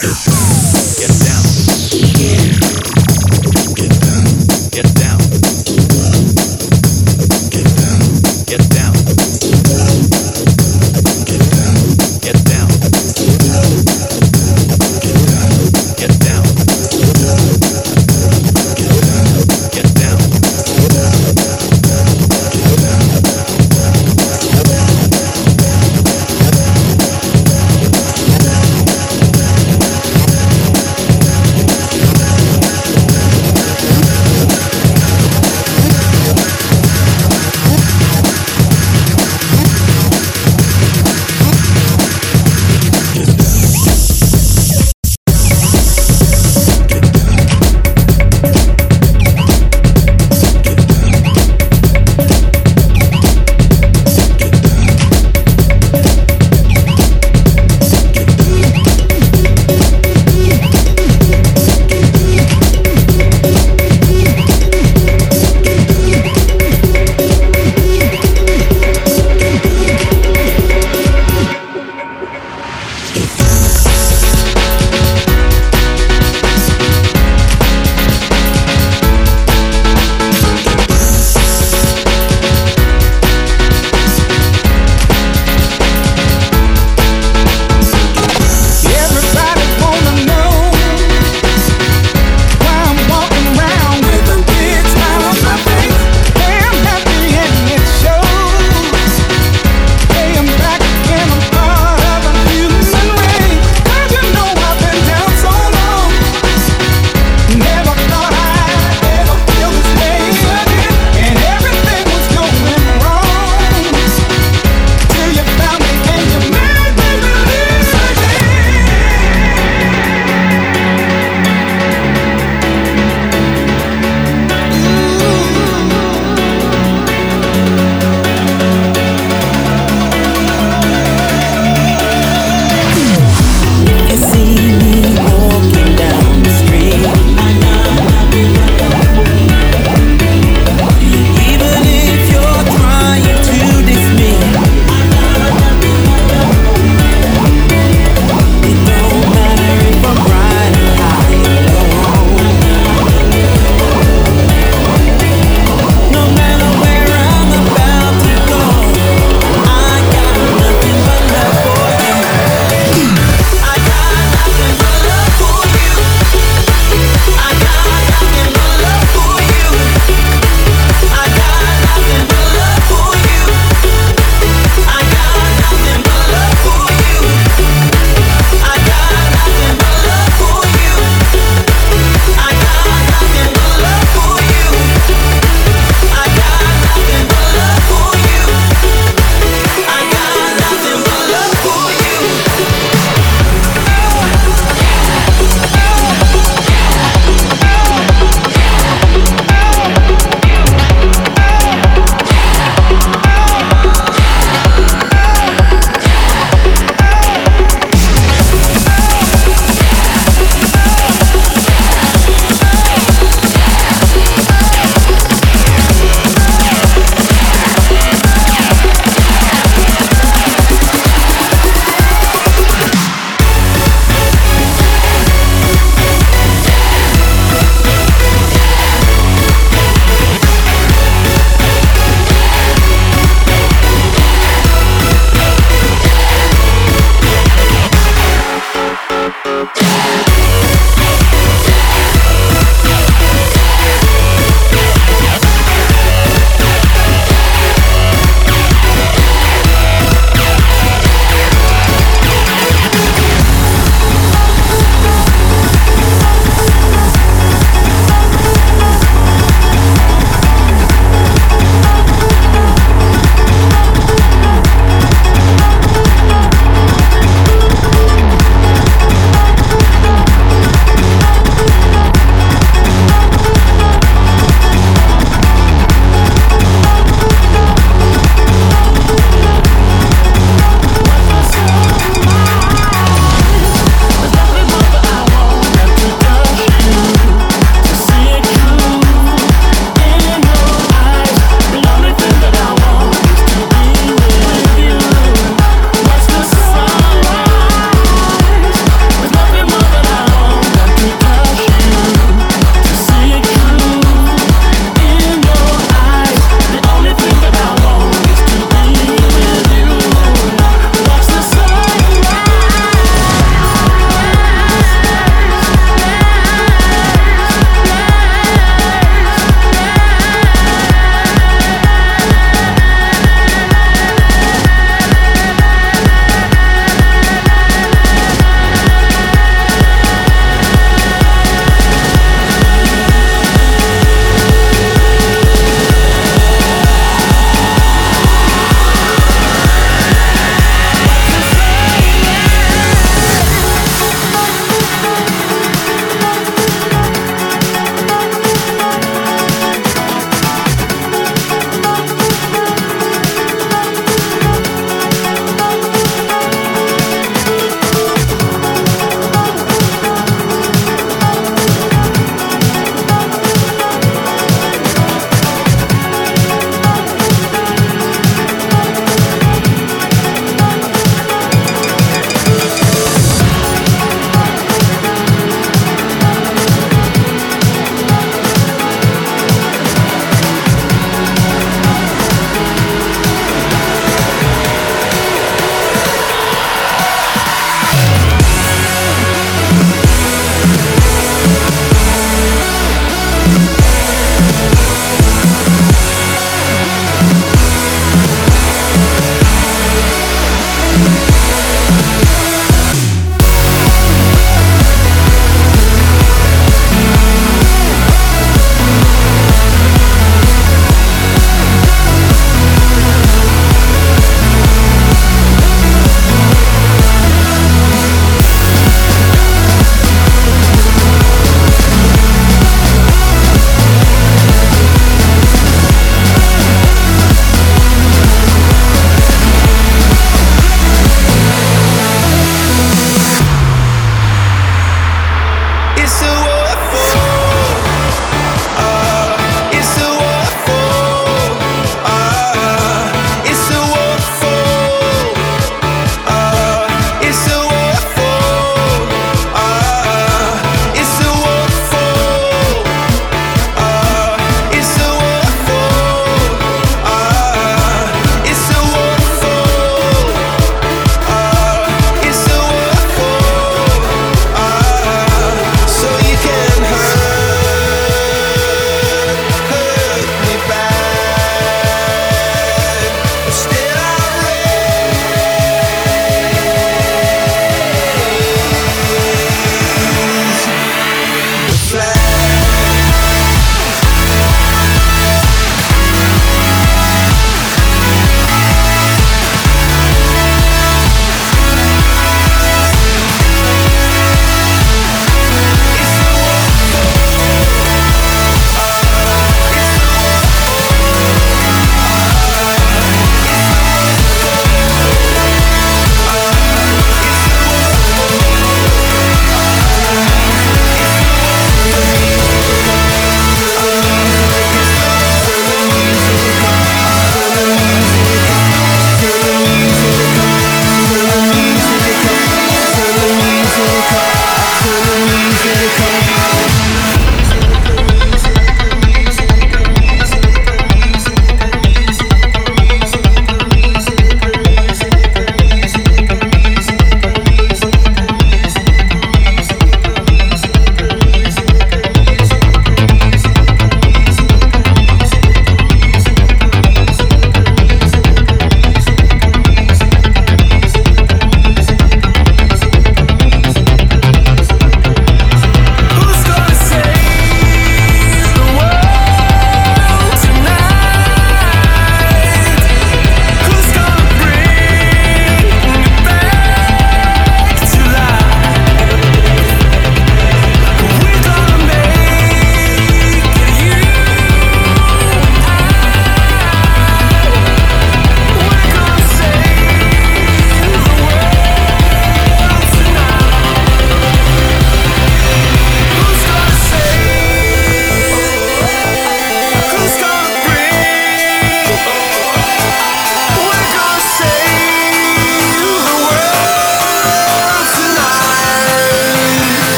Get down.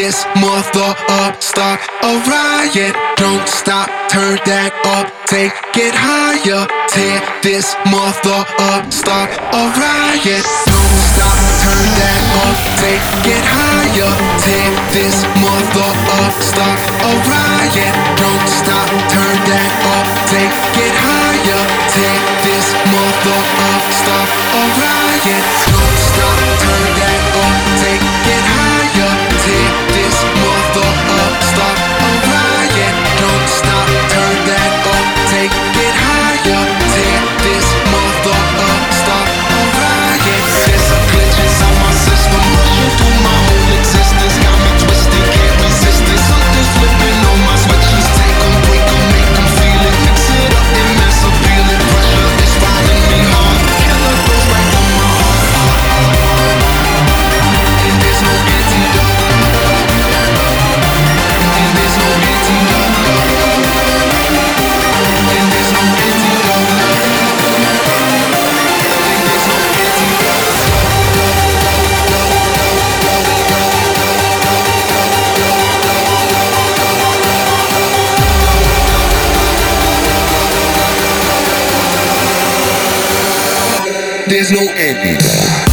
this mother up. Start a riot. Don't stop. Turn that up. Take it higher. Tear this mother up. Start a riot. Don't stop. Turn that up. Take it higher. Tear this mother up. Start a riot. Don't stop. Turn that up. Take it higher. Tear this mother up. Start a riot. Don't stop. Turn there's no ending.